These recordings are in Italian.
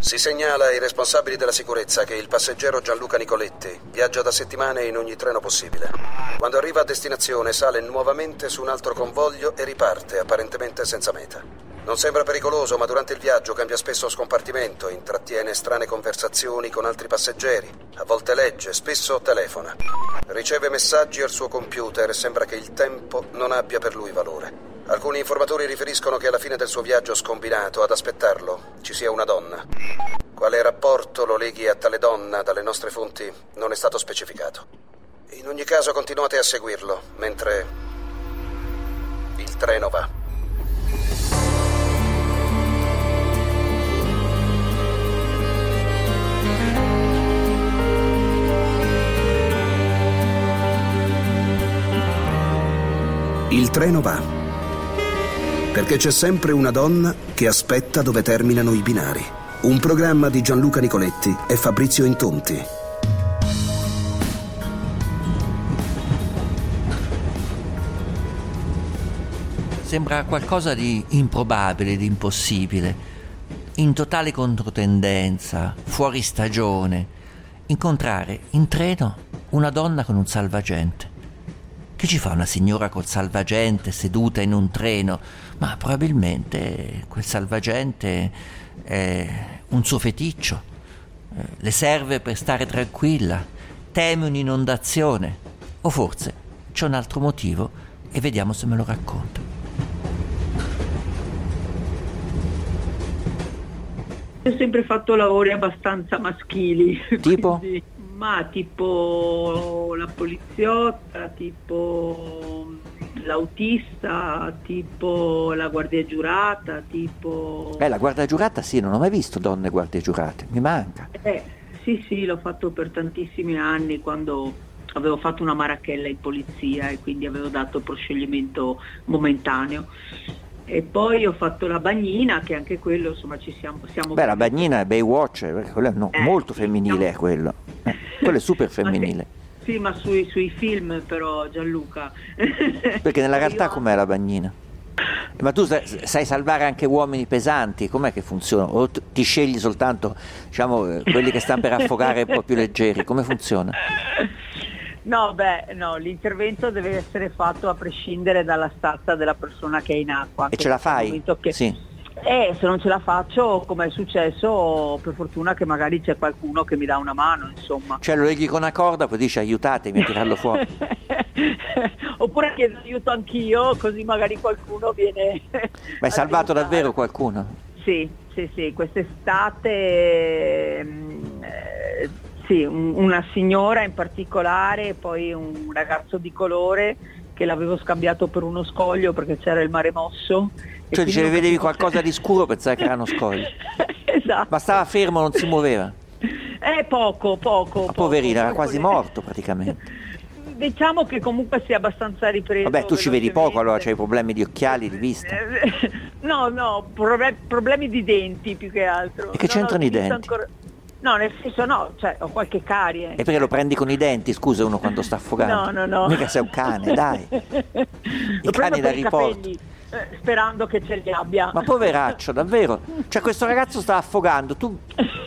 Si segnala ai responsabili della sicurezza che il passeggero Gianluca Nicoletti viaggia da settimane in ogni treno possibile. Quando arriva a destinazione sale nuovamente su un altro convoglio e riparte, apparentemente senza meta. Non sembra pericoloso, ma durante il viaggio cambia spesso scompartimento, intrattiene strane conversazioni con altri passeggeri, a volte legge, spesso telefona. Riceve messaggi al suo computer e sembra che il tempo non abbia per lui valore. Alcuni informatori riferiscono che alla fine del suo viaggio scombinato ad aspettarlo ci sia una donna. Quale rapporto lo leghi a tale donna dalle nostre fonti non è stato specificato. In ogni caso continuate a seguirlo mentre il treno va. Il treno va. Perché c'è sempre una donna che aspetta dove terminano i binari. Un programma di Gianluca Nicoletti e Fabrizio Intonti. Sembra qualcosa di improbabile, di impossibile, in totale controtendenza, fuori stagione, incontrare in treno una donna con un salvagente. Che ci fa una signora col salvagente seduta in un treno? Ma probabilmente quel salvagente è un suo feticcio. Eh, le serve per stare tranquilla, teme un'inondazione. O forse c'è un altro motivo e vediamo se me lo racconta. Ho sempre fatto lavori abbastanza maschili. Tipo? quindi- ma tipo la poliziotta, tipo l'autista, tipo la guardia giurata, tipo... Eh, la guardia giurata sì, non ho mai visto donne guardie giurate, mi manca. Eh, sì, sì, l'ho fatto per tantissimi anni quando avevo fatto una marachella in polizia e quindi avevo dato proscioglimento momentaneo. E poi ho fatto la bagnina, che anche quello, insomma, ci siamo... siamo Beh, la bagnina è Baywatch, perché quello è no, Eh, molto sì, femminile, è no. quello. Eh, quello è super femminile. Sì, ma sui, sui film però, Gianluca. Perché nella realtà Io- com'è la bagnina? Eh, Ma tu sai, sai salvare anche uomini pesanti, com'è che funziona? O t- ti scegli soltanto diciamo, eh, quelli che stanno per affogare un po' più leggeri? Come funziona? No, beh, no, l'intervento deve essere fatto a prescindere dalla stazza della persona che è in acqua. E ce la fai? che- Sì. Eh, se non ce la faccio, come è successo, per fortuna che magari c'è qualcuno che mi dà una mano, insomma. Cioè lo leghi con una corda, poi dici aiutatemi a tirarlo fuori. Oppure chiedo aiuto anch'io, così magari qualcuno viene... Ma hai salvato aiutare. davvero qualcuno? Sì, sì, sì, quest'estate mm, eh, sì, un- una signora in particolare e poi un ragazzo di colore che l'avevo scambiato per uno scoglio perché c'era il mare mosso. Cioè dicevi, vedevi qualcosa di scuro, pensavi che erano scogli. esatto. Ma stava fermo, non si muoveva. Eh, poco, poco. Ma poco. poverino, era quasi morto praticamente. Diciamo che comunque si è abbastanza ripreso. Vabbè, tu ci vedi poco, allora c'hai problemi di occhiali, di vista. No, no, proble- problemi di denti più che altro. E che No, c'entrano no, i denti? ancora- No, nel senso no, cioè ho qualche carie. E perché lo prendi con i denti, scusa, uno quando sta affogando? No, no, no. Mica sei un cane, dai. Lo prendo cani da i riporto. eh, sperando che ce li abbia. Ma poveraccio, davvero. Cioè questo ragazzo sta affogando, tu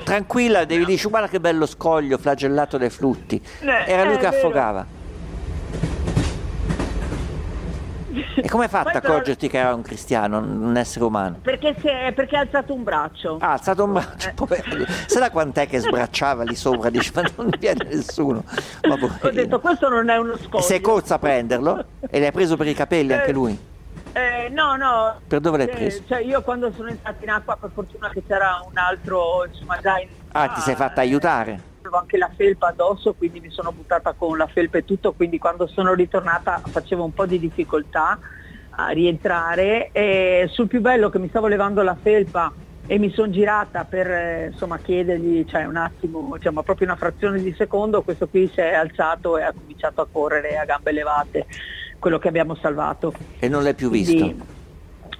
tranquilla devi dire guarda che bello scoglio flagellato dai flutti. Eh, Era lui è che vero. affogava. E come hai fatto a Poi però- accorgerti che era un cristiano, un essere umano? Perché, è- perché ha alzato un braccio. Ah, ha alzato un braccio, Eh. poverino. Sai da quant'è che sbracciava lì sopra? Dice, ma non viene nessuno. Ma Ho detto questo non è uno E scoglio. sei corsa a prenderlo? E l'hai preso per i capelli anche Eh, lui? Eh, no, no. Per dove l'hai Eh, preso? cioè io quando sono entrata in acqua per fortuna che c'era un altro, insomma già in... Ah, ti sei fatta eh, aiutare? Avevo anche la felpa addosso, quindi mi sono buttata con la felpa e tutto, quindi quando sono ritornata facevo un po' di difficoltà a rientrare e sul più bello che mi stavo levando la felpa e mi sono girata per eh, insomma chiedergli, cioè un attimo, diciamo proprio una frazione di secondo, questo qui si è alzato e ha cominciato a correre a gambe levate, quello che abbiamo salvato. E non l'hai più visto? Quindi-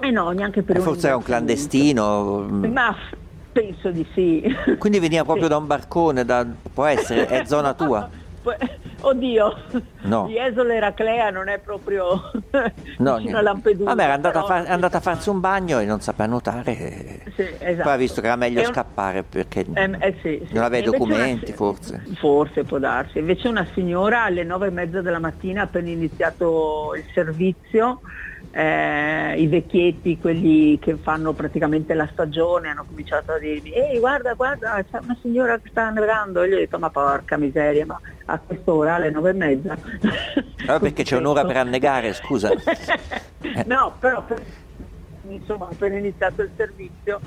Eh no, neanche per Eh, un forse era un clandestino. mm. Ma penso di sì. Quindi veniva proprio Sì. da un barcone, da- può essere, è zona tua. Oddio, No. Jesolo Eraclea non è proprio No, vicino niente. a Lampedusa. Vabbè, era andata, però- far- è andata a farsi un bagno e non sapeva nuotare. Sì, esatto. Poi ha visto che era meglio È un- scappare perché Eh, eh, sì, sì. non aveva i documenti, una- forse. Forse può darsi. Invece una signora alle nove e mezza della mattina, appena iniziato il servizio, eh, i vecchietti, quelli che fanno praticamente la stagione, hanno cominciato a dirmi, ehi guarda, guarda, c'è una signora che sta annegando. E gli ho detto, ma porca miseria, ma a quest'ora alle nove e mezza. Ah, perché c'è un'ora per annegare, scusa. no, però per- insomma appena iniziato il servizio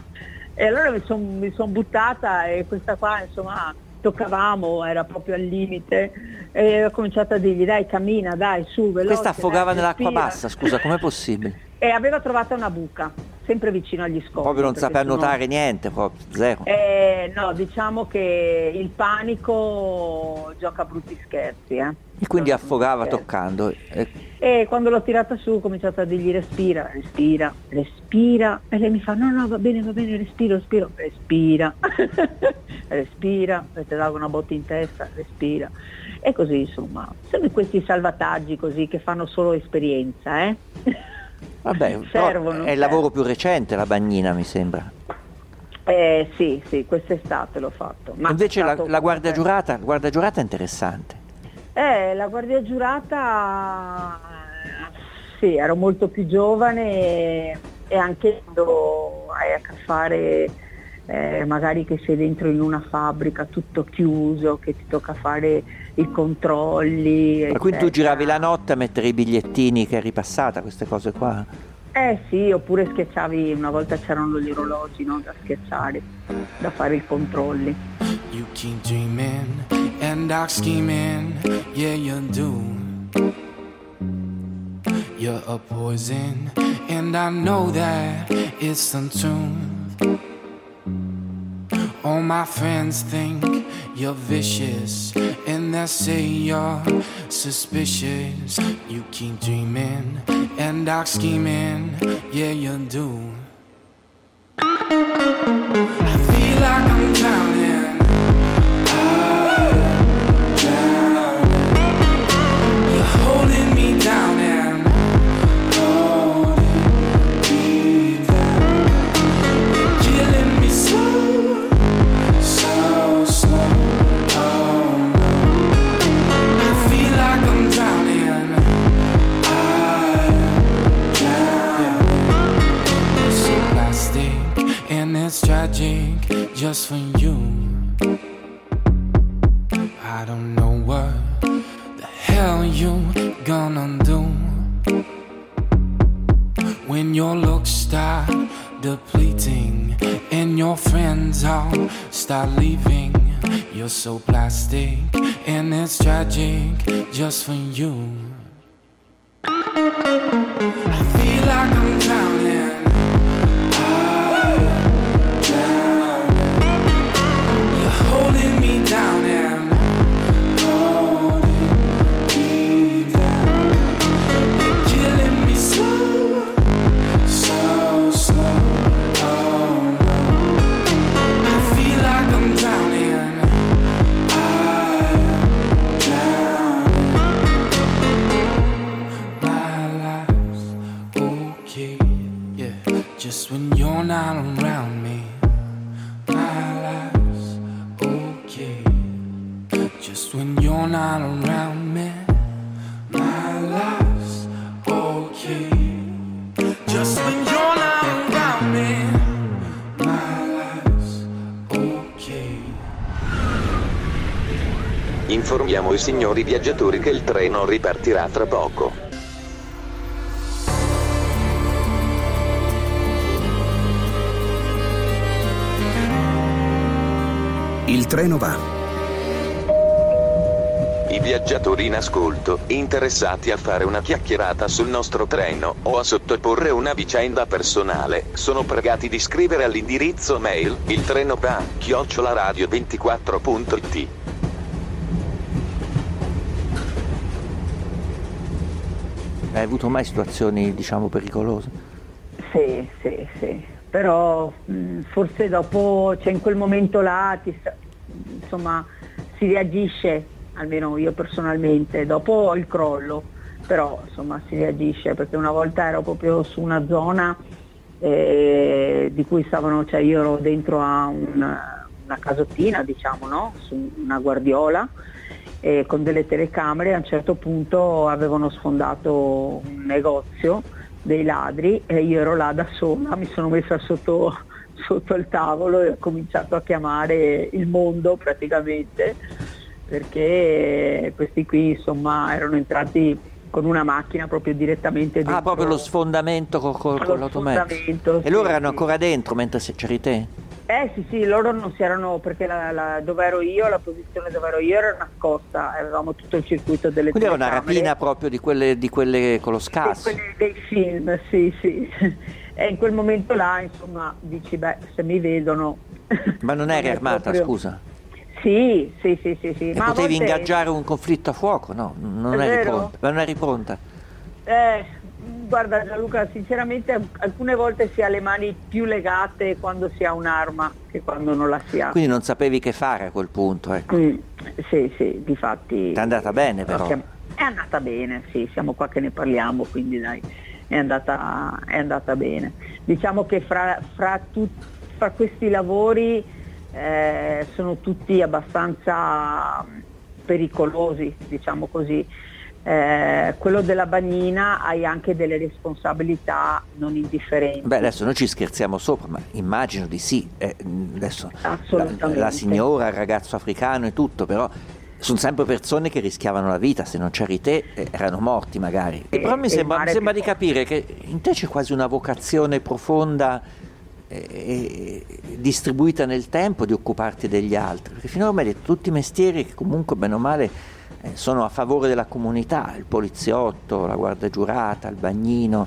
e allora mi sono son buttata e questa qua insomma toccavamo, era proprio al limite e ho cominciato a dirgli dai cammina, dai su, veloce. Questa affogava dai, nell'acqua respira." bassa, scusa, com'è possibile? E aveva trovato una buca, sempre vicino agli scogli. Proprio non sapeva sono- nuotare niente, proprio, zero. Eh, no, diciamo che il panico gioca brutti scherzi. Eh. E quindi affogava scherzi. toccando. E- E quando l'ho tirata su ho cominciato a dirgli respira, respira, respira. E lei mi fa no, no, va bene, va bene, respiro, respiro, respira, respira, e ti davo una botta in testa, respira. E così insomma, sono questi salvataggi così che fanno solo esperienza, eh? Vabbè, Servono, è il eh. lavoro più recente la bagnina, mi sembra. Eh, sì, sì, quest'estate l'ho fatto. Ma Invece la, la guardia giurata, la guardia giurata è interessante. Eh, la guardia giurata, sì, ero molto più giovane e, e anche quando hai a che fare, eh, magari che sei dentro in una fabbrica tutto chiuso, che ti tocca fare i controlli. Ma quindi tu giravi la notte a mettere i bigliettini che eri passata, queste cose qua. Eh sì, oppure schiacciavi, una volta c'erano gli orologi no, da schiacciare, da fare i controlli. You keep dreaming and dark scheming, yeah you do. You're a poison, and I know that it's untuned. All my friends think you're vicious, and they say you're suspicious. You keep dreaming and dark scheming, yeah you do. I feel like I'm drowning. Tragic just for you. I don't know what the hell you gonna do when your looks start depleting and your friends all start leaving. You're so plastic and it's tragic just for you. Signori viaggiatori che il treno ripartirà tra poco. Il treno va. I viaggiatori in ascolto, interessati a fare una chiacchierata sul nostro treno o a sottoporre una vicenda personale, sono pregati di scrivere all'indirizzo mail il treno va chiocciolaradio24.it. Hai avuto mai situazioni, diciamo, pericolose? Sì, sì, sì. Però mh, forse dopo, cioè in quel momento là, ti insomma, si reagisce almeno io personalmente, dopo il crollo, però insomma si reagisce perché una volta ero proprio su una zona eh, di cui stavano, cioè io ero dentro a una, una casottina diciamo, no? su una guardiola eh, con delle telecamere, a un certo punto avevano sfondato un negozio dei ladri e io ero là da sola, mi sono messa sotto, sotto il tavolo e ho cominciato a chiamare il mondo praticamente perché questi qui insomma erano entrati con una macchina proprio direttamente dentro. Ah, proprio lo sfondamento con, con, con l'automatico. E loro erano ancora dentro mentre c'eri te? Eh sì sì, loro non si erano, perché la, la, dove ero io, la posizione dove ero io era nascosta, avevamo tutto il circuito delle Quindi era una rapina proprio di quelle, di quelle con lo scasso? Di dei film, sì sì. E in quel momento là, insomma, dici, beh, se mi vedono... Ma non eri armata, proprio... scusa? Sì, sì, sì, sì. sì. Ma potevi volte... ingaggiare un conflitto a fuoco? No, non eri pronta. Ma non eri pronta? Eh, guarda Gianluca, sinceramente alcune volte si ha le mani più legate quando si ha un'arma che quando non la si ha. Quindi non sapevi che fare a quel punto, ecco. Mm, sì, sì, difatti... È andata bene però. È andata bene, sì, siamo qua che ne parliamo, quindi dai, è andata, è andata bene. Diciamo che fra, fra, tut, fra questi lavori eh, sono tutti abbastanza pericolosi, diciamo così. Eh, quello della bagnina hai anche delle responsabilità non indifferenti. Beh, adesso noi ci scherziamo sopra, ma immagino di sì. Eh, adesso la, la, signora, il ragazzo africano e tutto, però sono sempre persone che rischiavano la vita, se non c'eri te eh, erano morti magari. E, però mi sembra, mi sembra di capire che in te c'è quasi una vocazione profonda eh, distribuita nel tempo di occuparti degli altri, perché finora mi hai detto tutti i mestieri che comunque bene o male eh, sono a favore della comunità, il poliziotto, la guardia giurata, il bagnino,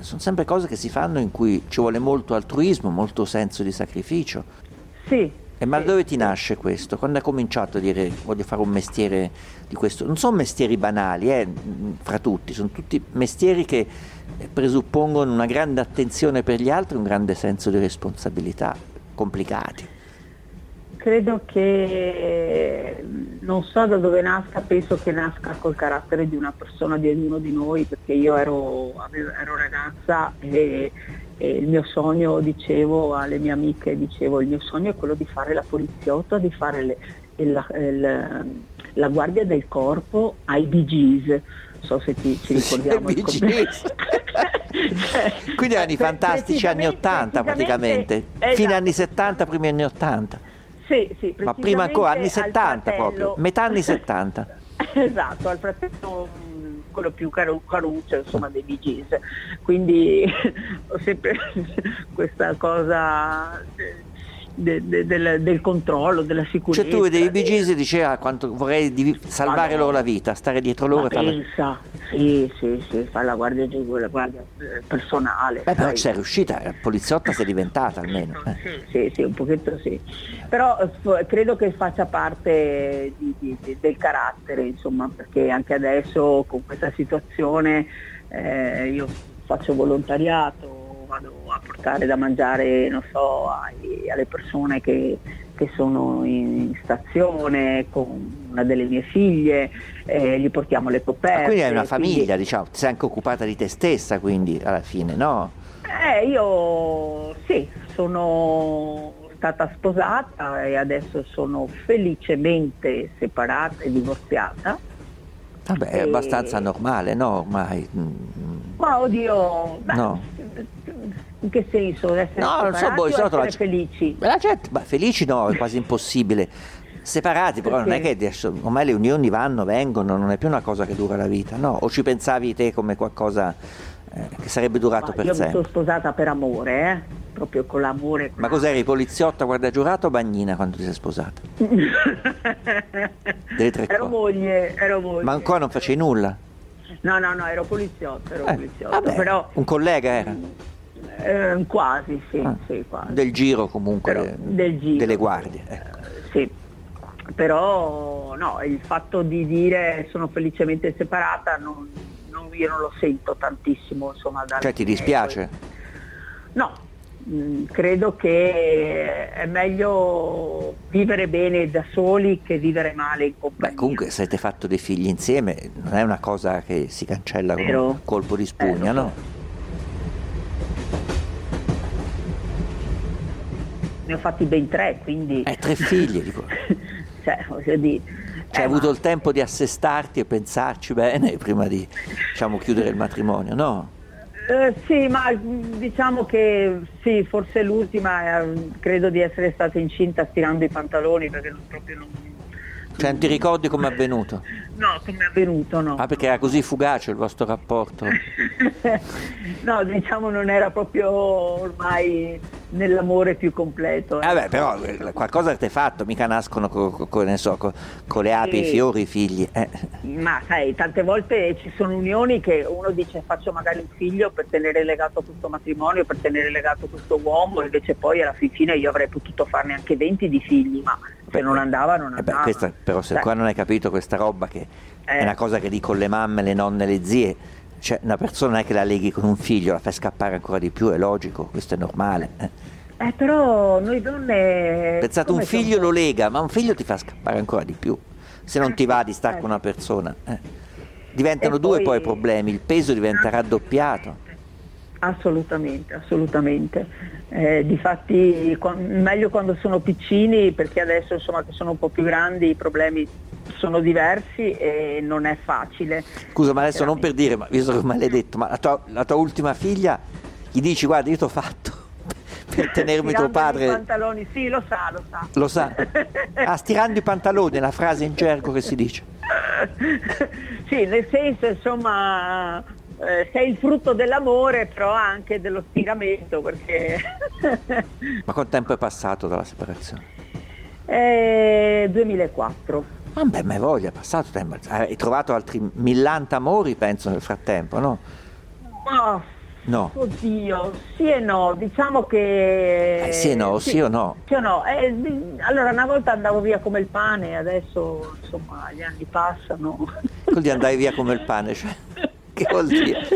sono sempre cose che si fanno in cui ci vuole molto altruismo, molto senso di sacrificio. Sì. E ma dove ti nasce questo? Quando hai cominciato a dire voglio fare un mestiere di questo? Non sono mestieri banali, eh, fra tutti, sono tutti mestieri che presuppongono una grande attenzione per gli altri, un grande senso di responsabilità, complicati. Credo che non so da dove nasca, penso che nasca col carattere di una persona, di ognuno di noi, perché io ero, ero ragazza e, e, il mio sogno, dicevo alle mie amiche, dicevo il mio sogno è quello di fare la poliziotta, di fare le, il, il, la guardia del corpo ai BGs so se ti, ci ricordiamo il Quindi anni fantastici anni 80 praticamente, esatto. fine anni 70, primi anni 80. Sì, sì, Ma prima ancora anni 70 proprio, metà anni 70. esatto, al fratello mm, quello più caro, caruccio insomma dei Bee Gees. Quindi ho sempre questa cosa de, de, del, del, controllo, della sicurezza. Cioè tu vedevi i Bigisi e diceva ah, quanto vorrei di salvare loro la vita, stare dietro loro. Ma pensa, sì, sì, sì, fare la guardia, la guardia eh, personale. Beh, però sei riuscita, la poliziotta sei diventata almeno. Eh. Sì, sì, sì, un pochetto sì. Però eh, credo che faccia parte di, di, di, del carattere, insomma, perché anche adesso con questa situazione eh, io faccio volontariato, vado a portare da mangiare, non so, ai, alle persone che, che, sono in stazione con una delle mie figlie, eh, gli portiamo le coperte. Ma quindi hai una famiglia, quindi... diciamo, ti sei anche occupata di te stessa quindi alla fine, no? Eh, io sì, sono stata sposata e adesso sono felicemente separata e divorziata. Vabbè, è abbastanza normale, no? Ormai. Ma oddio, beh, no. In che senso? Essere no, non so, boh, sono la... felici? La gente, ma felici no, è quasi impossibile. Separati, però Perché? non è che adesso, ormai le unioni vanno, vengono, non è più una cosa che dura la vita, no? O ci pensavi te come qualcosa eh, che sarebbe durato ma per io sempre? Io mi sono sposata per amore, eh? proprio con l'amore. Ma cos'eri, poliziotta, guardia giurata o bagnina quando ti sei sposata? Delle tre ero cose. moglie, ero moglie. Ma ancora non facevi nulla? No, no, no, ero poliziotto, ero eh, poliziotto. Vabbè, però... Un collega era? Eh, quasi, sì, ah, sì, quasi. Del giro comunque, però, del giro, delle guardie. Ecco. sì, però no, il fatto di dire sono felicemente separata non, io non lo sento tantissimo. Insomma, cioè ti dispiace? No, Mm, credo che è meglio vivere bene da soli che vivere male in compagnia. Beh, comunque se avete fatto dei figli insieme non è una cosa che si cancella con Vero. un colpo di spugna, Eh, no? Ne ho fatti ben tre, quindi... Eh, tre figli, dico. cioè, voglio dire... Cioè, hai eh, avuto ma- il tempo di assestarti e pensarci bene prima di diciamo, chiudere il matrimonio, no? Eh, sì, ma diciamo che sì, forse l'ultima eh, credo di essere stata incinta stirando i pantaloni perché non, proprio non... Cioè, non ti ricordi come è avvenuto? No, come è avvenuto, no. Ah, perché era così fugace il vostro rapporto? no, diciamo non era proprio ormai nell'amore più completo. Eh beh, però eh, qualcosa avete fatto, mica nascono co- co- co- ne so, co- con le api e i Sì. fiori i figli. eh. Ma sai, tante volte ci sono unioni che uno dice faccio magari un figlio per tenere legato questo matrimonio, per tenere legato questo uomo, invece poi alla fin fine io avrei potuto farne anche 20 di figli, ma se non andava non Eh beh, andava. questa- però se Cioè, qua non hai capito questa roba che è Eh. una cosa che dicono le mamme, le nonne, le zie, cioè una persona non è che la leghi con un figlio, la fai scappare ancora di più, è logico, questo è normale. eh. eh, però noi donne... Pensate, un figlio siamo- lo lega, ma un figlio ti fa scappare ancora di più. Se non ti va di stare Eh. con una persona. eh. Diventano E due poi- poi problemi, il peso diventa raddoppiato. Assolutamente, assolutamente. Eh, difatti qua- meglio quando sono piccini perché adesso insomma che sono un po' più grandi i problemi sono diversi e non è facile. Scusa, ma adesso non per dire, ma visto che me l'hai detto, ma la tua, la tua ultima figlia gli dici guarda io ti ho fatto per tenermi tuo Tirandogli i padre, pantaloni, sì, lo sa, lo sa. lo sa? Ah, stirando i pantaloni è la frase in gergo che si dice. sì, nel senso insomma eh, sei il frutto dell'amore però anche dello stiramento perché Ma quanto tempo è passato dalla separazione? è 2004. Vabbè, ma hai voglia, è passato tempo. Hai trovato altri millanta amori, penso, nel frattempo, no? Ma No. Oddio, sì e no, diciamo che... Eh, sì e no, sì o no? Sì o no, Eh, allora una volta andavo via come il pane, adesso insomma gli anni passano. Quindi andai via come il pane, cioè, che vuol dire?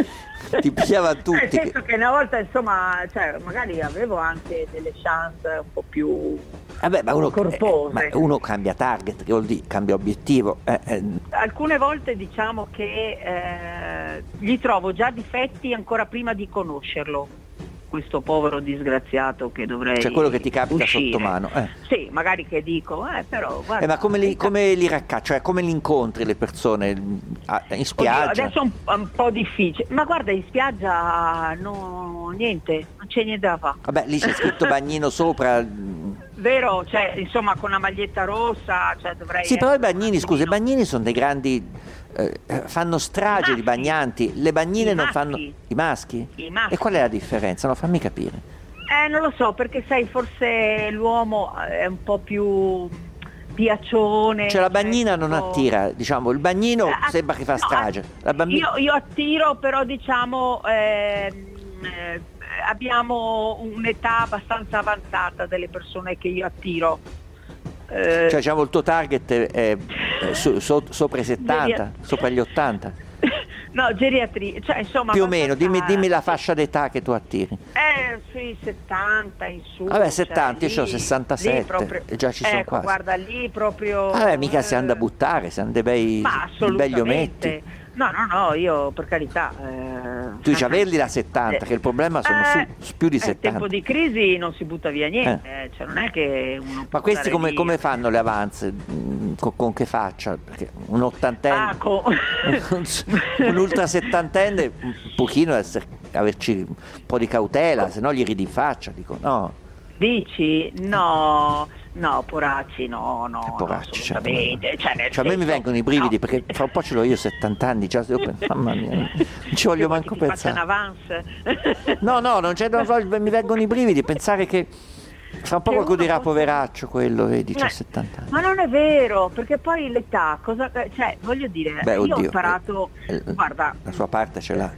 Ti pigliava Nel tutti. che- senso che una volta insomma, cioè, magari avevo anche delle chance un po' più Vabbè, ma uno, corpose. eh, ma uno cambia target, che vuol dire? Cambia obiettivo. eh, eh, Alcune volte diciamo che eh, gli trovo già difetti ancora prima di conoscerlo, questo povero disgraziato che dovrei Cioè quello che ti capita uscire. sotto mano, eh. Sì, magari che dico, eh, però guarda... Eh, ma come li, hai come li raccacci? Cioè, come li incontri le persone? In Oddio, spiaggia? adesso è un, un po' difficile, ma guarda in spiaggia no, niente, non c'è niente da fare. Vabbè, lì c'è scritto bagnino sopra. Vero, cioè insomma con una maglietta rossa, cioè dovrei... Sì, però i bagnini, scusa, i bagnini sono dei grandi. Eh, fanno strage di bagnanti. Le bagnine I non maschi. fanno. I maschi? I maschi. E qual è la differenza? No, fammi capire. Eh, non lo so, perché sai, forse l'uomo è un po' più piacione. Cioè la bagnina non ecco. attira, diciamo, il bagnino Eh, sembra che fa no, strage. La bambi- io, io attiro, però diciamo ehm, eh, abbiamo un'età abbastanza avanzata delle persone che io attiro. Eh, Cioè, diciamo, il tuo target è, è su- so- sopra i 70, Devi- sopra gli 80. no, geriatria, cioè insomma... Più o meno, dimmi, dimmi la fascia d'età che tu attiri. Eh, sui 70 in su. Vabbè, cioè, 70, io lì- c'ho 67, lì proprio- già ci sono ecco, quasi. guarda, lì proprio... Vabbè, mica si hanno da eh, buttare, siamo dei bei, dei begli ometti. No, no, no, io per carità... eh, Tu dici averli da 70, che il problema sono eh, su più di eh, 70. In tempo di crisi non si butta via niente, eh, cioè non è che uno può Ma questi come, come fanno le avanze? Mm, Con, con che faccia? Perché un ottantenne, Ah, co- un, un ultra settantenne, un pochino essere, averci un po' di cautela, se no gli ridi in faccia, dico no. Dici? No, no, poracci, no, no, no, Poracci, cioè, assolutamente. Cioè, nel Cioè, a me mi senso- vengono i brividi no. perché fra un po' ce l'ho io 70 anni, già penso, mamma mia, non ci voglio manco pensare. un avance? No, no, non c'è, non mi vengono i brividi, pensare che fra un po' qualcuno uno dirà possa- poveraccio quello, vedi, c'ha Eh, 70 anni. Ma non è vero, perché poi l'età, cosa, cioè, voglio dire, Beh, io ho oddio, imparato, eh, eh, guarda, La sua parte ce l'ha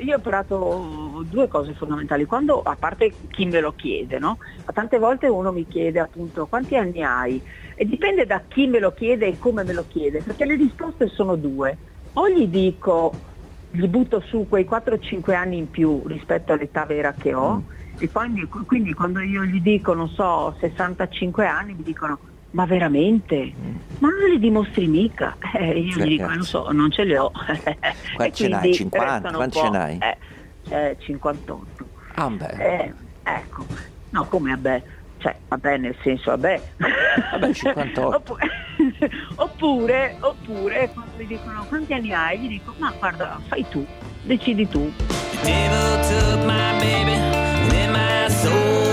io ho imparato mm, due cose fondamentali, quando, a parte chi me lo chiede, no? ma tante volte uno mi chiede appunto quanti anni hai e dipende da chi me lo chiede e come me lo chiede, perché le risposte sono due, o gli dico, gli butto su quei 4-5 anni in più rispetto all'età vera che ho, mm. e quindi, quindi quando io gli dico, non so, 65 anni, mi dicono ma veramente? Mm. Ma non le dimostri mica. Eh, io Grazie. gli dico, certo. non so, non ce le ho. Quanti ce n'hai? 50? Quanti ce n'hai? Eh, eh, 58. Ah beh. Eh, ecco, no come vabbè, cioè vabbè nel senso vabbè. Vabbè 58. oppure, oppure, oppure quando mi dicono quanti anni hai, gli dico ma guarda fai tu, decidi tu. The took my baby, my soul.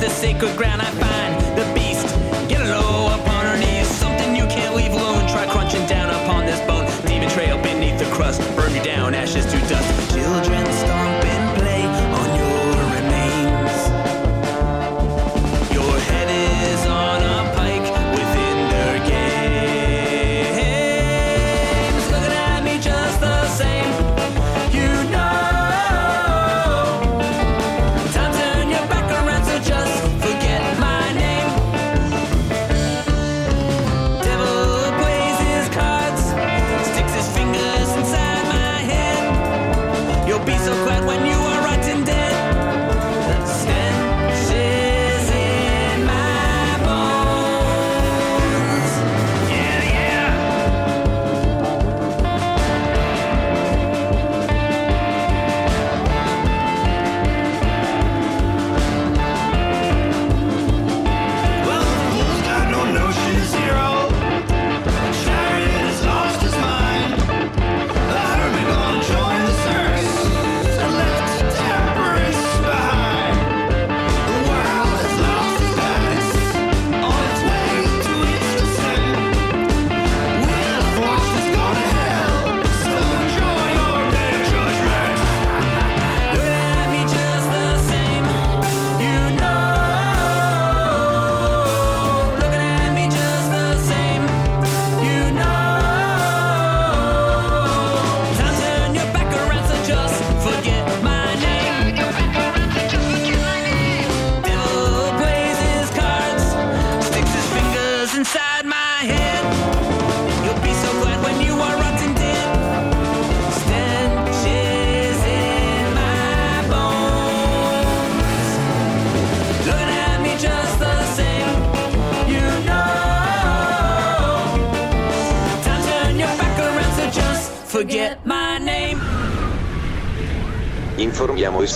the sacred ground I find.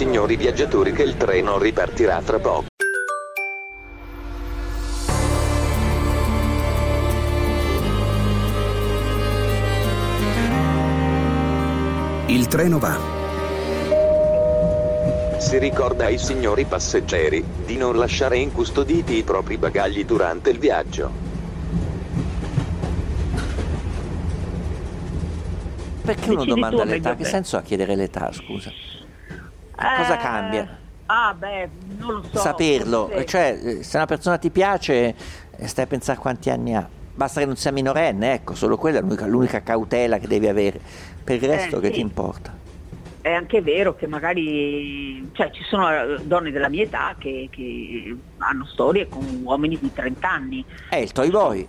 signori viaggiatori che il treno ripartirà tra poco. Il treno va. Si ricorda ai signori passeggeri di non lasciare incustoditi i propri bagagli durante il viaggio. Perché uno domanda tu, l'età? Che senso ha chiedere l'età, scusa? eh, cosa cambia? Ah, beh, non lo so. Saperlo, se... cioè, se una persona ti piace, eh, stai a pensare quanti anni ha. Basta che non sia minorenne, ecco, solo quella è l'unica, l'unica cautela che devi avere. Per il resto, eh, che sì. ti importa? È anche vero che magari cioè, ci sono eh, donne della mia età che, che hanno storie con uomini di 30 anni. È il toy boy.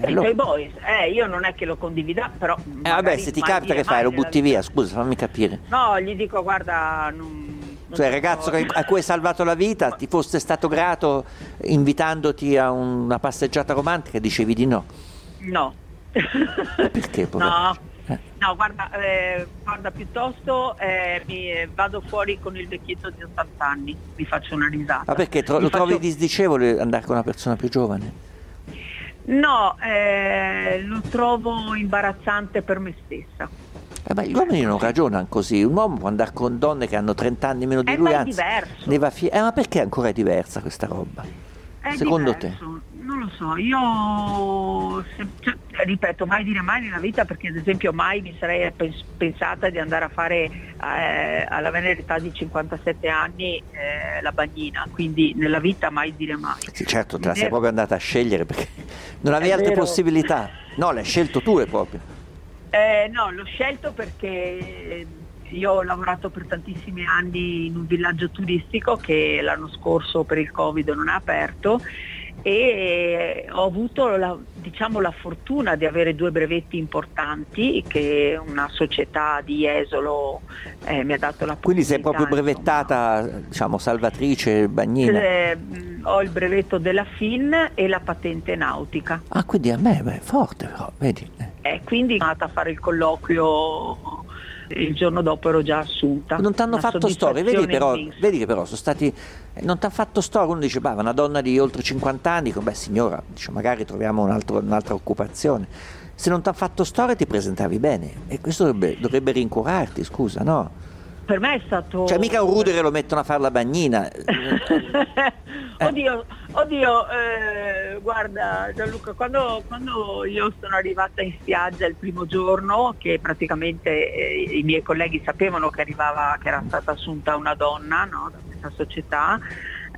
Eh, lo... Boys, eh, io non è che lo condivida, però... Eh, vabbè, se ti capita che fai, lo butti via, scusa, fammi capire. No, gli dico, guarda, non, cioè, il ragazzo a cui hai salvato la vita ti fosse stato grato invitandoti a una passeggiata romantica, dicevi di no. No. Perché, povero? No. Eh. No, guarda, eh, guarda piuttosto eh, mi, vado fuori con il vecchietto di 80 anni, mi faccio una risata. Ma perché tro- lo trovi faccio- disdicevole andare con una persona più giovane? No, eh, lo trovo imbarazzante per me stessa. Eh, ma gli uomini non ragionano così, un uomo può andare con donne che hanno 30 anni meno di Eh, lui, ma è anzi, diverso. ne va fie- eh, ma perché ancora è diversa questa roba? È Secondo diverso. Non lo so, io se- cioè, ripeto, mai dire mai nella vita perché ad esempio mai mi sarei pens- pensata di andare a fare eh, alla venere età di 57 anni eh, la bagnina, quindi nella vita mai dire mai. Sì, certo, te la sei proprio andata a scegliere perché non avevi altre possibilità. No, l'hai scelto tu proprio. Eh, no, l'ho scelto perché io ho lavorato per tantissimi anni in un villaggio turistico che l'anno scorso per il Covid non è aperto e ho avuto la, diciamo, la fortuna di avere due brevetti importanti che una società di Esolo eh, mi ha dato la possibilità. Quindi sei proprio insomma. brevettata, diciamo, salvatrice bagnina. Eh, mh, ho il brevetto della FIN e la patente nautica. Ah, quindi a me è forte però, vedi. eh. E quindi sono andata a fare il colloquio il giorno dopo ero già assunta. Non ti hanno fatto storie, vedi, però, vedi che però sono stati. eh, Non ti hanno fatto storie, uno dice, bah, una donna di oltre 50 anni, dico, beh signora, dice, magari troviamo un altro- un'altra occupazione. Se non ti hanno fatto storie ti presentavi bene e questo dovrebbe, dovrebbe rincuorarti, scusa, no? Per me è stato... Cioè mica un rudere lo mettono a fare la bagnina. oddio, oddio eh, guarda Gianluca, quando, quando io sono arrivata in spiaggia il primo giorno, che praticamente eh, i miei colleghi sapevano che arrivava, che era stata assunta una donna no, da questa società,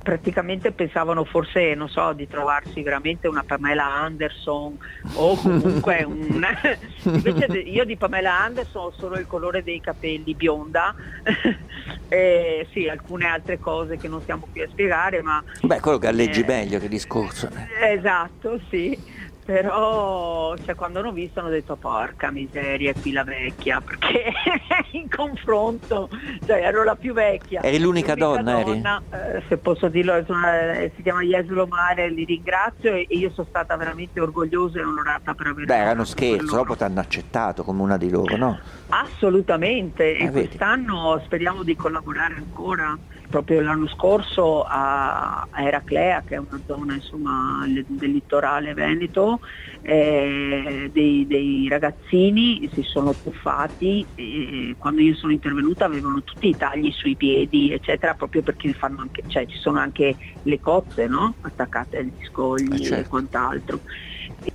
praticamente pensavano forse, non so, di trovarsi veramente una Pamela Anderson o comunque un... Invece io di Pamela Anderson ho solo il colore dei capelli bionda e sì, alcune altre cose che non stiamo qui a spiegare, ma Beh, quello galleggi Eh. meglio che discorso. eh. Esatto, sì. Però cioè, quando hanno visto hanno detto porca miseria, qui la vecchia, perché in confronto, cioè ero la più vecchia. Eri l'unica donna, eri? donna, eh, se posso dirlo, insomma, eh, si chiama Jesolo Mare, li ringrazio e, io sono stata veramente orgogliosa e onorata per aver Beh, era uno scherzo, dopo ti hanno accettato come una di loro, no? Assolutamente, Eh, e vedi. quest'anno speriamo di collaborare ancora. Proprio l'anno scorso a, Eraclea, che è una zona insomma, del litorale veneto, eh, dei, dei ragazzini si sono tuffati e quando io sono intervenuta avevano tutti i tagli sui piedi, eccetera, proprio perché fanno anche, cioè, ci sono anche le cozze no? attaccate agli scogli Eh, certo. e quant'altro.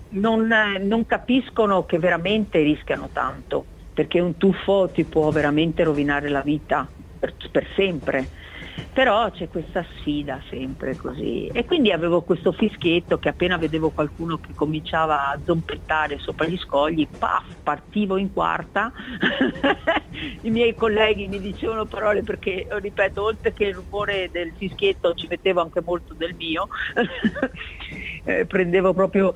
Non, non capiscono che veramente rischiano tanto perché un tuffo ti può veramente rovinare la vita per, per sempre. Però c'è questa sfida sempre così. E quindi avevo questo fischietto che appena vedevo qualcuno che cominciava a zompettare sopra gli scogli, paf, partivo in quarta. I miei colleghi mi dicevano parole perché, ripeto, oltre che il rumore del fischietto ci mettevo anche molto del mio. Eh, prendevo proprio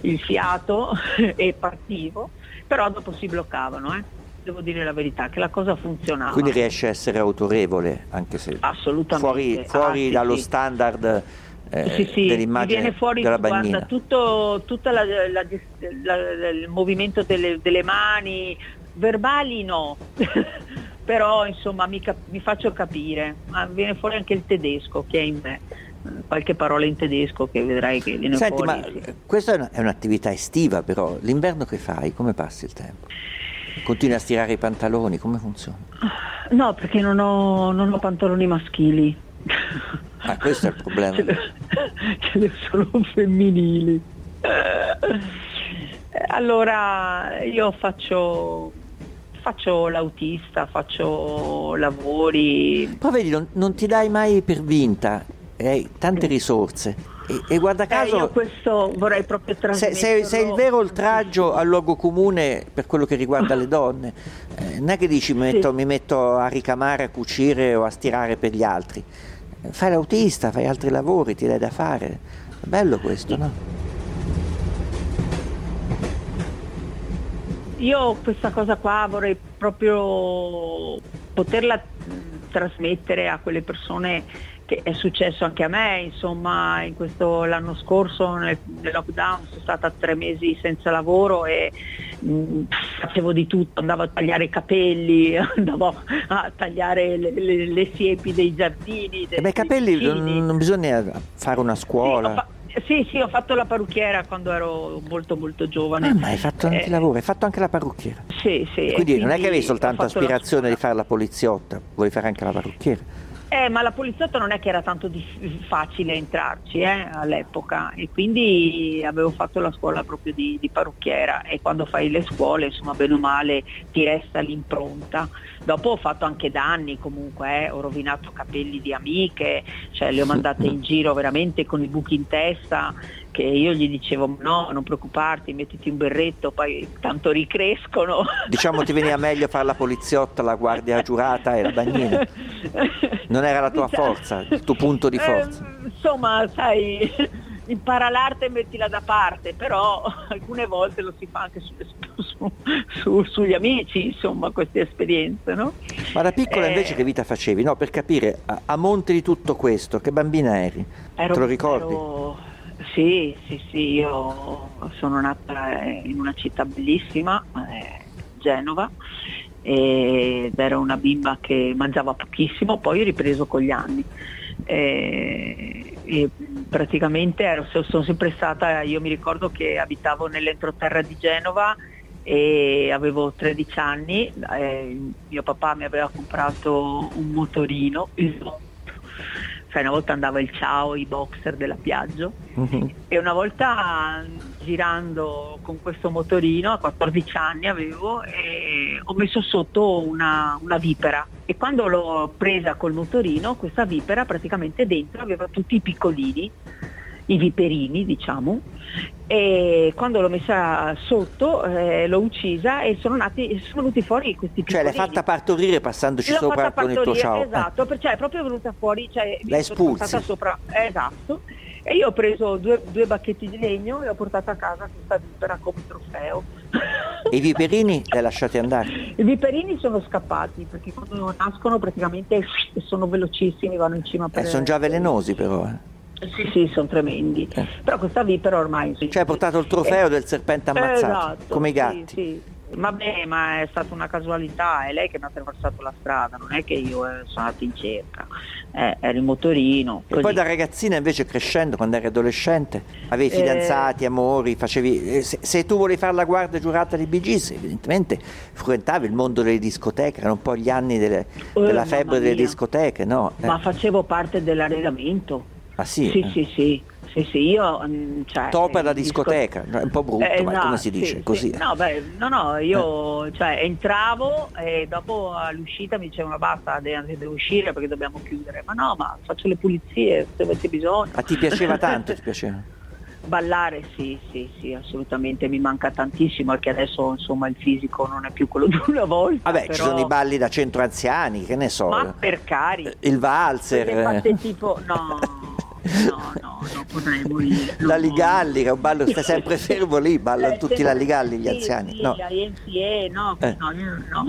il fiato e partivo, però dopo si bloccavano, eh. Devo dire la verità, che la cosa funzionava. Quindi riesce a essere autorevole, anche se Assolutamente. fuori, fuori Ah, dallo sì. standard eh, sì, sì, dell'immagine viene fuori della guarda, bagnina. tutto tutta la- la- la- il movimento delle, delle mani, verbali no, però insomma mi, cap- mi faccio capire, ma viene fuori anche il tedesco che è in me, qualche parola in tedesco che vedrai che viene Senti, fuori. ma sì. eh, questa è, una- è un'attività estiva però, l'inverno che fai? Come passi il tempo? Continui a stirare i pantaloni, come funziona? No, perché non ho, non ho pantaloni maschili. Ah, questo è il problema. Ce ne sono femminili. Allora, io faccio, faccio l'autista, faccio lavori. Però vedi, non, non ti dai mai per vinta, e hai tante risorse E, e guarda Eh, caso, io questo vorrei proprio se, trasmetterlo. se- se il vero oltraggio al luogo comune per quello che riguarda le donne, eh, non è che dici mi metto, mi metto a ricamare, a cucire o a stirare per gli altri. Eh, Fai l'autista, fai altri lavori, ti dai da fare. È bello questo, no? Io questa cosa qua vorrei proprio poterla mh, trasmettere a quelle persone che è successo anche a me, insomma, in questo, l'anno scorso nel, nel lockdown sono stata tre mesi senza lavoro e mh, facevo di tutto, andavo a tagliare i capelli, andavo a tagliare le, le- le siepi dei giardini. E dei- beh, i capelli non, non bisogna fare una Sì, scuola. fa- sì, sì, ho fatto la parrucchiera quando ero molto molto giovane. Ah, ma hai fatto anche Eh, lavoro, hai fatto anche la parrucchiera. Sì, sì. e Quindi non è che avevi soltanto la aspirazione di fare la poliziotta, vuoi fare anche la parrucchiera. Eh, ma la poliziotto non è che era tanto dif- facile entrarci eh, all'epoca. E quindi avevo fatto la scuola proprio di, di parrucchiera. E quando fai le scuole, insomma, bene o male ti resta l'impronta. Dopo ho fatto anche danni comunque, eh, ho rovinato capelli di amiche, cioè le ho mandate in giro veramente con i buchi in testa che io gli dicevo no, non preoccuparti, mettiti un berretto, poi tanto ricrescono. Diciamo ti veniva meglio fare la poliziotta, la guardia giurata e la bagnina. Non era la tua Diciamo- forza, il tuo punto di forza. Eh, insomma, sai, impara l'arte e mettila da parte, però alcune volte lo si fa anche su- su- su- sugli amici, insomma, queste esperienze, no? Ma da piccola Eh, invece che vita facevi? No, per capire, a, a monte di tutto questo, che bambina eri? Ero- Te lo ricordi? ero- Sì, sì, sì, io sono nata in una città bellissima, eh, Genova, ed ero una bimba che mangiava pochissimo, poi ho ripreso con gli anni. Eh, e praticamente ero- sono sempre stata, io mi ricordo che abitavo nell'entroterra di Genova e avevo 13 anni, eh, mio papà mi aveva comprato un motorino, sai, una volta andava il ciao, i boxer della Piaggio. Mhm. e una volta girando con questo motorino, a 14 anni avevo, ho messo sotto una, una vipera. E quando l'ho presa col motorino questa vipera praticamente dentro aveva tutti i piccolini, i viperini diciamo, e quando l'ho messa sotto eh, l'ho uccisa e sono, nati, sono venuti fuori questi Cioè piccolini. l'hai fatta partorire passandoci L'ho sopra con il tuo ciao. eh. Esatto, perché è proprio venuta fuori, cioè L'hai stata sopra, eh, esatto. E io ho preso due, due bacchetti di legno e ho portato a casa questa vipera come trofeo. E i viperini li hai lasciati andare? I viperini sono scappati perché quando nascono praticamente sono velocissimi, vanno in cima per Eh, sono già velenosi però. eh. Sì, sì, sono tremendi. Eh. Però questa vipera ormai... Cioè hai portato il trofeo del serpente ammazzato, Esatto, come i sì, gatti. sì. Vabbè, ma è stata una casualità, è lei che mi ha attraversato la strada, non è che io eh, sono andata in cerca, eh, ero in motorino. E così. poi da ragazzina invece crescendo, quando eri adolescente, avevi Eh. fidanzati, amori, facevi... eh, Se, se tu volevi fare la guardia giurata di Gees, evidentemente frequentavi il mondo delle discoteche, erano un po' gli anni delle- della febbre delle discoteche, no? Eh, Ma facevo parte dell'arredamento. Ah sì? Sì, eh. sì, sì, sì, sì, io... mm, Cioè, Topa da eh, discoteca, è un po' brutto, Eh, ma no, come si dice? sì, Così. sì. No, beh, no, no, io cioè, entravo e dopo all'uscita mi dicevano basta, de- devo uscire perché dobbiamo chiudere. Ma no, ma faccio le pulizie se avete bisogno. Ma ti piaceva tanto, ti piaceva? Ballare sì, sì, sì, assolutamente, mi manca tantissimo perché adesso insomma il fisico non è più quello di una volta. Vabbè, ci però- sono i balli da centro anziani, che ne so. Ma per cari. Il valzer, fatte eh, tipo, no, no, no, non potrei morire. la no. Ligalli, che è un ballo che stai sempre fermo lì, ballano Eh, tutti sì, la Ligalli, gli anziani. Sì, No, la no, Eh. no, io no.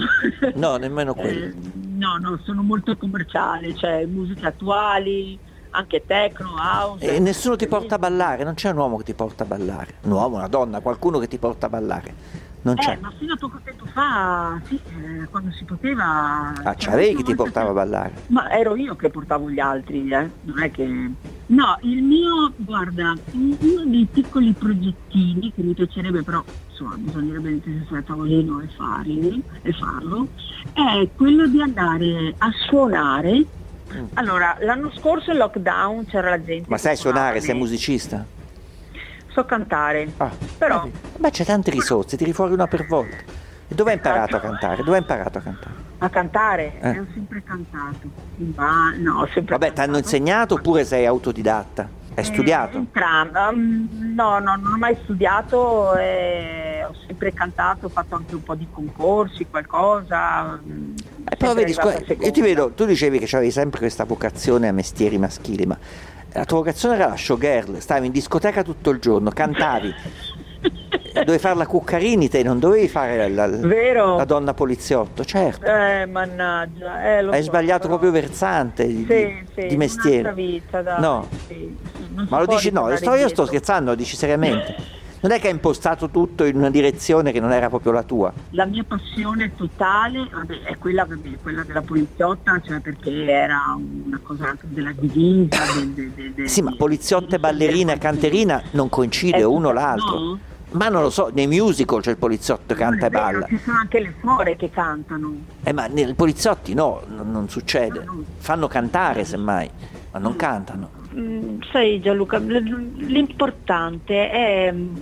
no, nemmeno quelli. Eh, no, no, sono molto commerciale, cioè musiche attuali, anche techno, house. E nessuno ti porta a ballare, non c'è un uomo che ti porta a ballare. Un uomo, una donna, qualcuno che ti porta a ballare. Non c'è. Eh, ma fino a poco tempo fa, sì, eh, quando si poteva... Ah, c'avevi chi ti portava a ballare. Ma ero io che portavo gli altri, eh? non è che... No, il mio, guarda, uno dei piccoli progettini che mi piacerebbe però, insomma, bisognerebbe mettersi a tavolino e farli, e farlo, è quello di andare a suonare. Allora, l'anno scorso in lockdown c'era la gente... Ma sai suonare, sei musicista? So cantare, Ah, però... vedi. Beh, c'è tante risorse, tiri fuori una per volta. E dove hai imparato a cantare? Dove hai imparato a cantare? A cantare? Eh. Eh, ho sempre cantato. Ma no, ho sempre Vabbè, ti hanno insegnato oppure sei autodidatta? Hai studiato? Entrambi. Um, no, no, non ho mai studiato, eh, ho sempre cantato, ho fatto anche un po' di concorsi, qualcosa. Eh, però vedi, scusa, io ti vedo, tu dicevi che avevi sempre questa vocazione a mestieri maschili, ma la tua vocazione era la showgirl, stavi in discoteca tutto il giorno, cantavi, dovevi fare la Cuccarini te, non dovevi fare la, la- donna poliziotto, certo. Eh, mannaggia, eh, Hai so, sbagliato però- proprio versante di, Sì, sì, di mestiere. vita, dai, No. sì. Ma lo dici no, sto- io sto scherzando, lo dici seriamente. Non è che hai impostato tutto in una direzione che non era proprio la tua. La mia passione totale vabbè, è quella, vabbè, quella della poliziotta, cioè perché era una cosa anche della divisa. del- del- del- Sì, ma poliziotta e ballerina e canterina non coincide Eh, uno l'altro. no? Ma non lo so, nei musical c'è il poliziotto che canta e è vero, balla. Ci sono anche le suore che cantano. Eh, ma nei poliziotti no, non, non succede. Fanno cantare semmai, ma non cantano. Mm, sai Gianluca, l'importante è mm,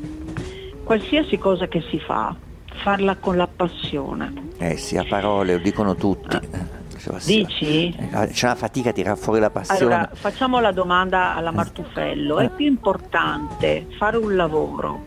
qualsiasi cosa che si fa, farla con la passione. Eh sì, a parole lo dicono tutti. Eh, diceva, sì, Dici? eh, C'è una fatica a tirare fuori la passione. Allora, facciamo la domanda alla Martufello. È più importante fare un lavoro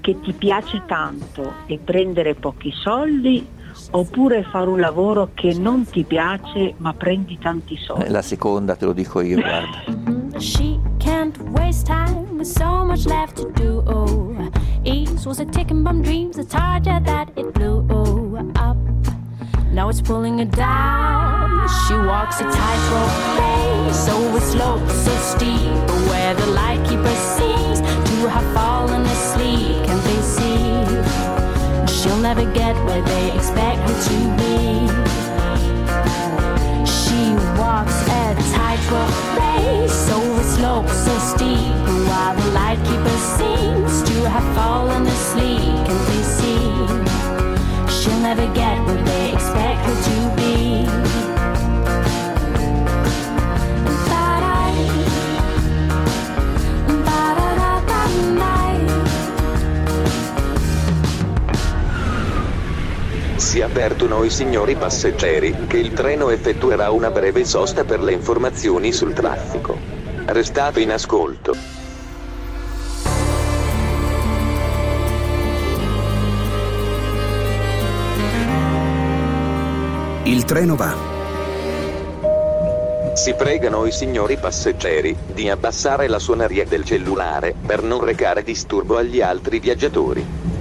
che ti piace tanto e prendere pochi soldi oppure fare un lavoro che non ti piace ma prendi tanti Eh, soldi? La seconda te lo dico io, guarda. She can't waste time with so much left to do. Ease was a ticking bomb dreams, a target that it blew up. Now it's pulling her down. She walks a tightrope race, so it's slow, so steep. Where the lightkeeper seems to have fallen asleep, can they see? She'll never get where they expect her to be. Tightrope race, so it's slope, so steep. And while the light keeper seems to have fallen asleep, can they see? She'll never get Si avvertono i signori passeggeri che il treno effettuerà una breve sosta per le informazioni sul traffico. Restate in ascolto. Il treno va. Si pregano i signori passeggeri di abbassare la suoneria del cellulare per non recare disturbo agli altri viaggiatori.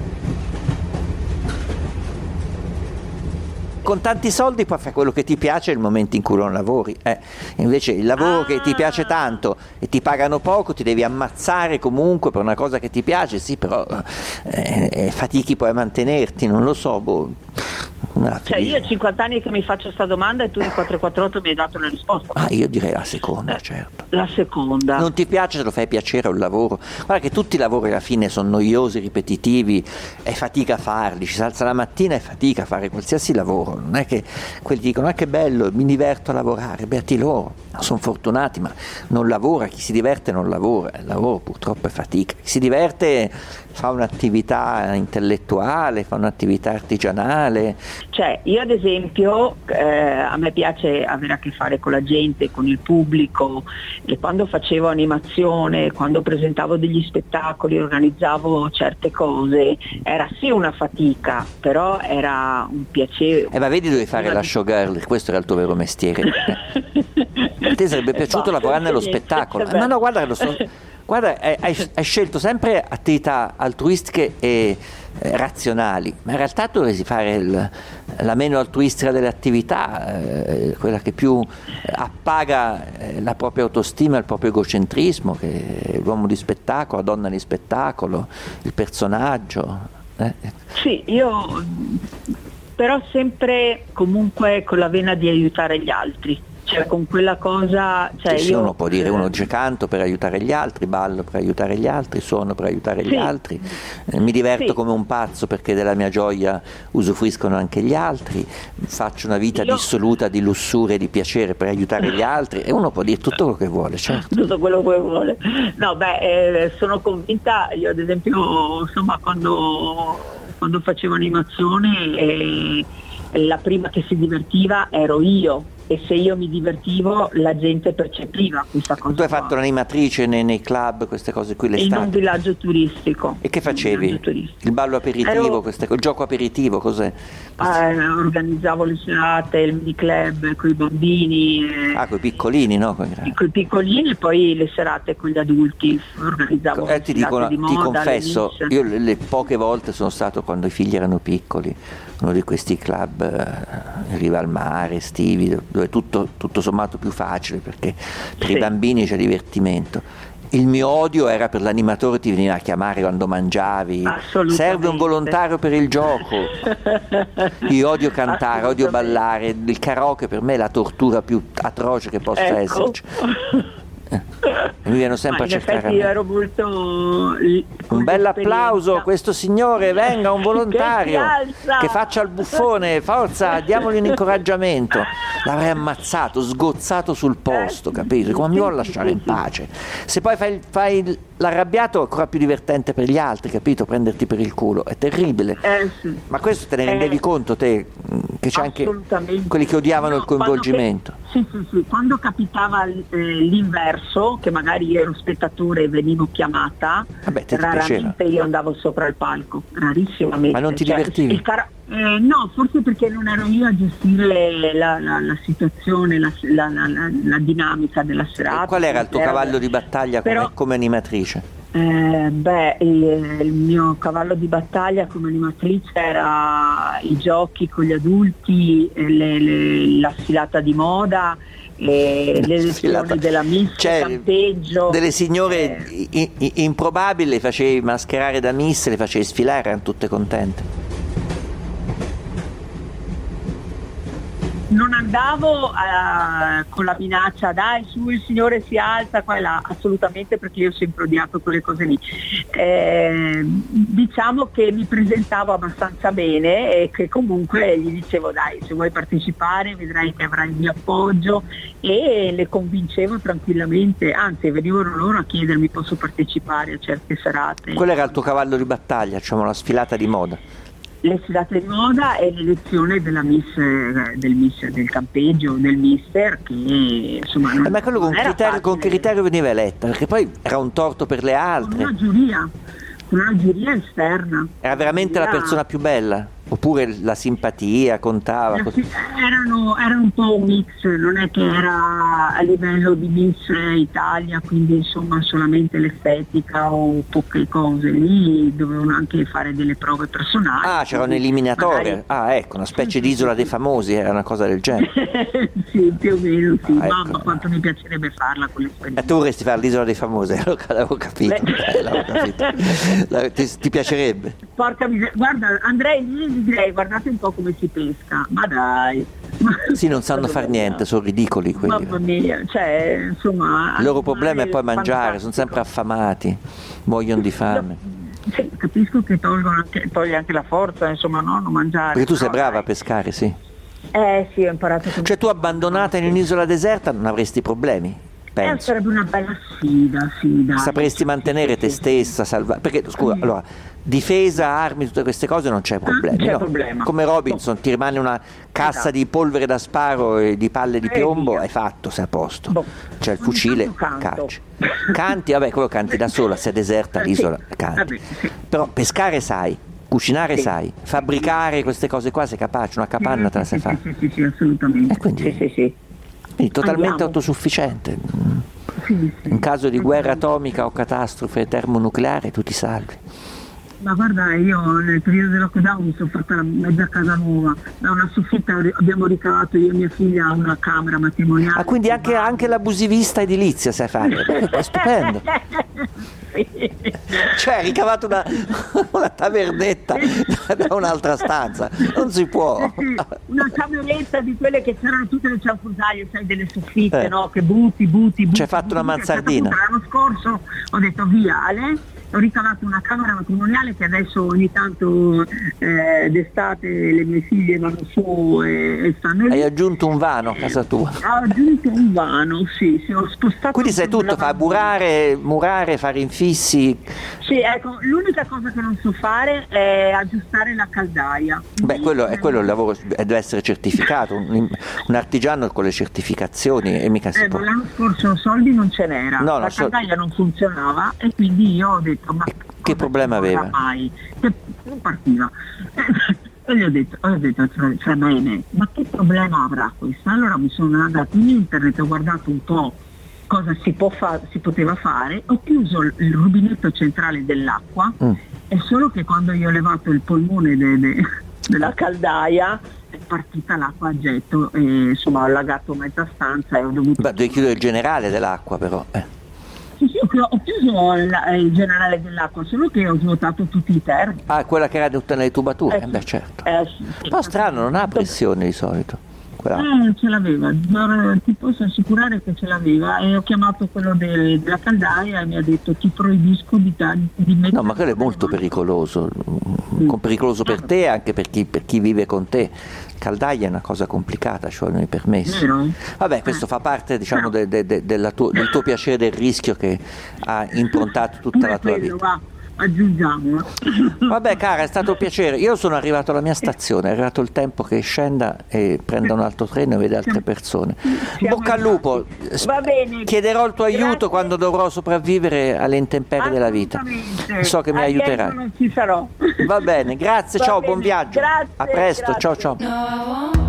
Con tanti soldi puoi fare quello che ti piace nel momento in cui non lavori. eh. Invece il lavoro che ti piace tanto e ti pagano poco, ti devi ammazzare comunque per una cosa che ti piace, sì, però eh, eh, fatichi poi a mantenerti, non lo so. Boh. Una Cioè io ho 50 anni che mi faccio questa domanda e tu in 448 mi hai dato la risposta. Ah, io direi la seconda, certo. La seconda. Non ti piace se lo fai piacere un lavoro. Guarda che tutti i lavori alla fine sono noiosi, ripetitivi, è fatica a farli, ci si alza la mattina e fatica a fare qualsiasi lavoro. Non è che quelli dicono ah che bello, mi diverto a lavorare, beati loro, sono fortunati, ma non lavora, chi si diverte non lavora, il lavoro purtroppo è fatica. Chi si diverte fa un'attività intellettuale, fa un'attività artigianale. Cioè, io ad esempio, eh, a me piace avere a che fare con la gente, con il pubblico, e quando facevo animazione, quando presentavo degli spettacoli, organizzavo certe cose, era sì una fatica, però era un piacere. Eh ma vedi dove fare la showgirl, questo era il tuo vero mestiere. Eh. A te sarebbe piaciuto No, lavorare nello spettacolo. vabbè. Ma no, guarda, so- guarda, hai, hai- scelto sempre attività altruistiche e eh, razionali, ma in realtà dovresti fare il- la meno altruistica delle attività, eh, quella che più appaga eh, la propria autostima, il proprio egocentrismo, che è l'uomo di spettacolo, la donna di spettacolo, il personaggio. eh. Sì, io però sempre comunque con la vena di aiutare gli altri, cioè con quella cosa, cioè Sì, io uno può dire uno canto per aiutare gli altri, ballo per aiutare gli altri, suono per aiutare gli Sì. altri, mi diverto Sì. come un pazzo perché della mia gioia usufruiscono anche gli altri, faccio una vita Io- dissoluta di lussuria e di piacere per aiutare gli altri e uno può dire tutto quello che vuole, certo. tutto quello che vuole. No, beh, eh, sono convinta, io ad esempio, insomma, quando, quando facevo animazione, eh, la prima che si divertiva ero io, e se io mi divertivo la gente percepiva questa cosa. Tu hai fatto l'animatrice nei, nei club, queste cose qui in un l'estate. villaggio turistico. E che facevi? Il ballo aperitivo, Ero- queste il gioco aperitivo, cos'è? Eh, organizzavo le serate, il mini club con i bambini, eh, Ah, con i piccolini, no? Con i piccolini e poi le serate con gli adulti. Organizzavo Eh, ti, le dico, serate ti di moda, le confesso, io le, le poche volte sono stato quando i figli erano piccoli, uno di questi club eh, in riva al mare, estivi, dove è tutto, tutto sommato più facile perché per i Sì. bambini c'è divertimento. Il mio odio era per l'animatore ti veniva a chiamare quando mangiavi. Serve un volontario per il gioco. Io odio cantare, odio ballare. Il karaoke per me è la tortura più atroce che possa Ecco. esserci. Mi viene sempre Ma a cercare. io ero molto con Un bel applauso, questo signore venga, un volontario Che che faccia il buffone, forza, diamogli un incoraggiamento. L'avrei ammazzato, sgozzato sul posto, Eh, capito? Come mi sì, vuol sì, lasciare in pace? Se poi fai, fai l'arrabbiato è ancora più divertente per gli altri, capito? Prenderti per il culo, è terribile. Eh, sì. Ma questo te ne rendevi Eh, conto te? Che c'è anche quelli che odiavano No, il coinvolgimento. quando che- sì, sì, sì. Quando capitava eh, l'inverso, che magari io ero spettatore e venivo chiamata, Vabbè, raramente io andavo sopra il palco, rarissimamente. Ma non ti Cioè, divertivi? il cara- eh, no, forse perché non ero io a gestire la, la- la situazione, la, la- dinamica della serata. Qual era il tuo cavallo di battaglia come, Però- come animatrice? Eh, beh, il, il mio cavallo di battaglia come animatrice era i giochi con gli adulti, eh, le- le- la sfilata di moda, le, le lezioni della miss, Cioè, campeggio. delle signore Eh, i- i- improbabili le facevi mascherare da miss, le facevi sfilare, erano tutte contente. Non andavo eh, con la minaccia dai su il signore si alza qua e là. Assolutamente perché io ho sempre odiato quelle cose lì. Eh, diciamo che mi presentavo abbastanza bene e che comunque gli dicevo dai se vuoi partecipare vedrai che avrai il mio appoggio. E le convincevo tranquillamente anzi venivano loro a chiedermi posso partecipare a certe serate? Quello era il tuo cavallo di battaglia, diciamo la sfilata di moda. Le sfilate di moda e l'elezione della miss, eh, del miss del campeggio, del mister che insomma non, Eh, ma quello con, criterio, con criterio veniva eletta? Perché poi era un torto per le con altre. una giuria, con una giuria esterna. Era veramente la Giuria- persona più bella? Oppure la simpatia contava? Eh, Erano, era un po' un mix, non è che era a livello di Miss Italia, quindi insomma solamente l'estetica o poche cose, lì dovevano anche fare delle prove personali. Ah, c'era quindi un'eliminatoria. Ah, ecco, una specie di isola dei famosi, era una cosa del genere. magari- sì, più o meno sì, Ah, ecco. mamma quanto mi piacerebbe farla E quell'esperienza. tu vorresti fare l'isola dei famosi, l'avevo capito. Eh, l'avevo capito. Ti, ti piacerebbe? Porca miseria, guarda, andrei lì direi guardate un po' come si pesca, ma dai. Sì, non sanno far niente, sono ridicoli quelli. Mamma mia, cioè, insomma... Il loro problema è poi mangiare, sono sempre affamati, muoiono di fame. Sì, capisco che tolgono anche, toglie anche la forza, insomma, no? Non mangiare. Perché tu sei brava a dai. pescare, sì. Eh sì, ho imparato. Cioè tu abbandonata in un'isola deserta non avresti problemi, Eh, penso. sarebbe una bella sfida, sì, dai. Sapresti mantenere te stessa, salvare. Perché scusa, allora, difesa, armi, tutte queste cose non c'è problema. c'è no? problema. Come Robinson, ti rimane una cassa Esatto. di polvere da sparo e di palle di E piombo, hai fatto, sei a posto. Boh. C'è il fucile, cacci. Canti, vabbè, quello canti da sola, se è deserta Eh, l'isola, canti. Però pescare sai, cucinare Sì. sai, fabbricare queste cose qua sei capace, una capanna te la sai fare. Sì, sì, sì, assolutamente. E quindi-. Quindi totalmente Andiamo. autosufficiente. In caso di guerra atomica o catastrofe termonucleare tu ti salvi. Ma guarda, io nel periodo del lockdown mi sono fatta la mezza casa nuova, da una soffitta abbiamo ricavato io e mia figlia una camera matrimoniale. Ah, quindi anche, anche l'abusivista edilizia sai fare. È stupendo. Cioè, hai ricavato una, una tavernetta da, un'altra stanza. Non si può. Una cameretta di quelle che c'erano tutte le cianfrusaglie, sai, delle soffitte, Eh. no? Che butti, butti, butti. Ci hai fatto una butti, mansardina. appunto L'anno scorso ho detto via Ale, ho ricavato una camera matrimoniale che adesso ogni tanto eh, d'estate le mie figlie vanno su e, e stanno lì. Hai aggiunto un vano a casa tua. Ho aggiunto un vano, sì, sì, ho spostato. Quindi sai tutto, fa lavandino. murare, fare infissi. Sì, ecco, l'unica cosa che non so fare è aggiustare la caldaia. Beh, quello è quello il lavoro, eh, deve essere certificato. Un, un artigiano con le certificazioni e mica si Eh, può. l'anno scorso soldi non ce n'era, No, la no, so- caldaia non funzionava e quindi io ho detto ma Che problema aveva? Mai? Che non partiva. E gli ho detto, ho detto fra, fra me e me, ma che problema avrà questo? Allora mi sono andato in internet, ho guardato un po' cosa si, può fa- si poteva fare, ho chiuso il il rubinetto centrale dell'acqua, Mm. è solo che quando io ho levato il polmone de- de- della caldaia è partita l'acqua a getto e insomma ho allagato mezza stanza e ho dovuto Beh, devi chiudere il generale dell'acqua però. eh. Sì, sì, ho chi- ho chiuso il, il generale dell'acqua, solo che ho svuotato tutti i termini. Ah, quella che era tutta nelle tubature? Eh, Eh, beh, certo. Eh, sì, sì. Po' strano, non ha pressione di solito. Quella- Eh, ce l'aveva, ti posso assicurare che ce l'aveva e ho chiamato quello del- della caldaia e mi ha detto ti proibisco di, di mettere... No, ma quello è molto pericoloso, mm, pericoloso per te e anche per chi, per chi vive con te. Caldaia è una cosa complicata, ci vogliono i permessi. Vabbè, questo fa parte diciamo, de- de- de- tuo- del tuo piacere del rischio che ha improntato tutta la tua vita. Va, aggiungiamolo. Vabbè cara, è stato un piacere. Io sono arrivato alla mia stazione, è arrivato il tempo che scenda e prenda un altro treno e veda altre persone. Siamo Bocca al lupo. Va bene. Chiederò il tuo aiuto Grazie. quando dovrò sopravvivere alle intemperie della vita. So che mi A Genova aiuterai. non ci sarò. Va bene, grazie, Va ciao, bene, buon viaggio. grazie, A presto, grazie. ciao ciao.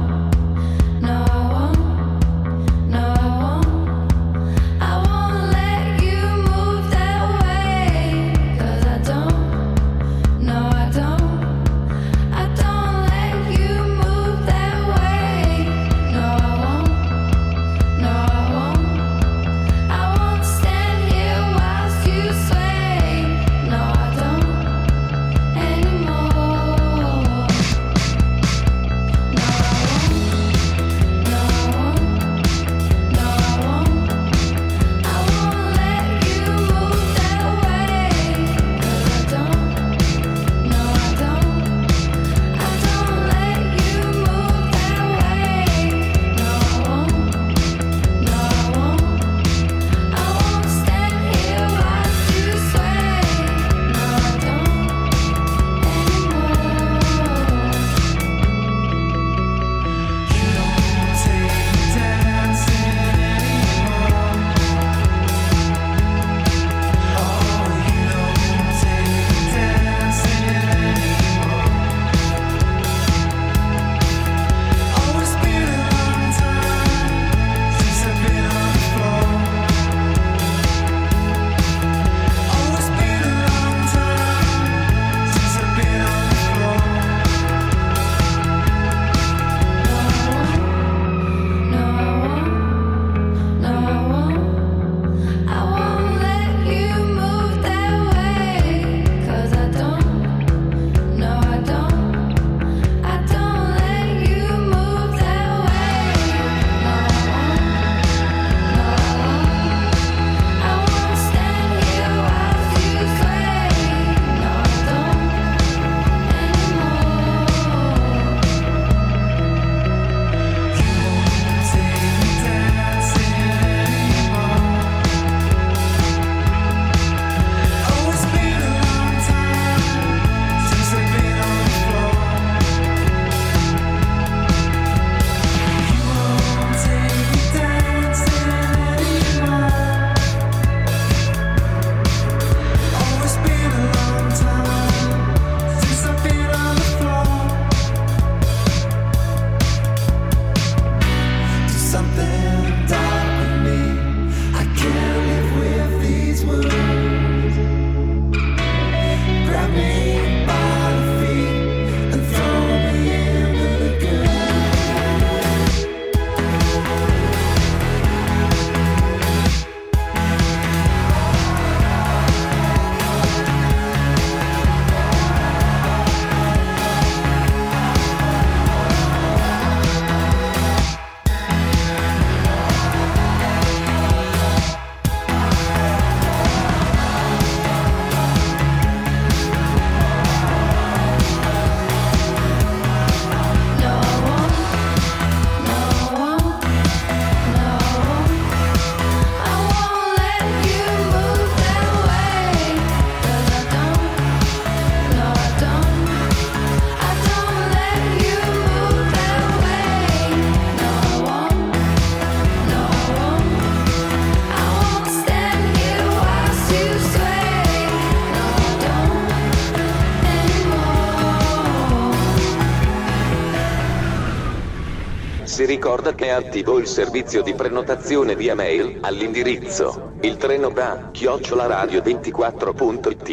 Ricorda che è attivo il servizio di prenotazione via mail all'indirizzo il treno va chiocciolaradio24.it